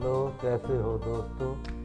Hello कैसे हो दोस्तों?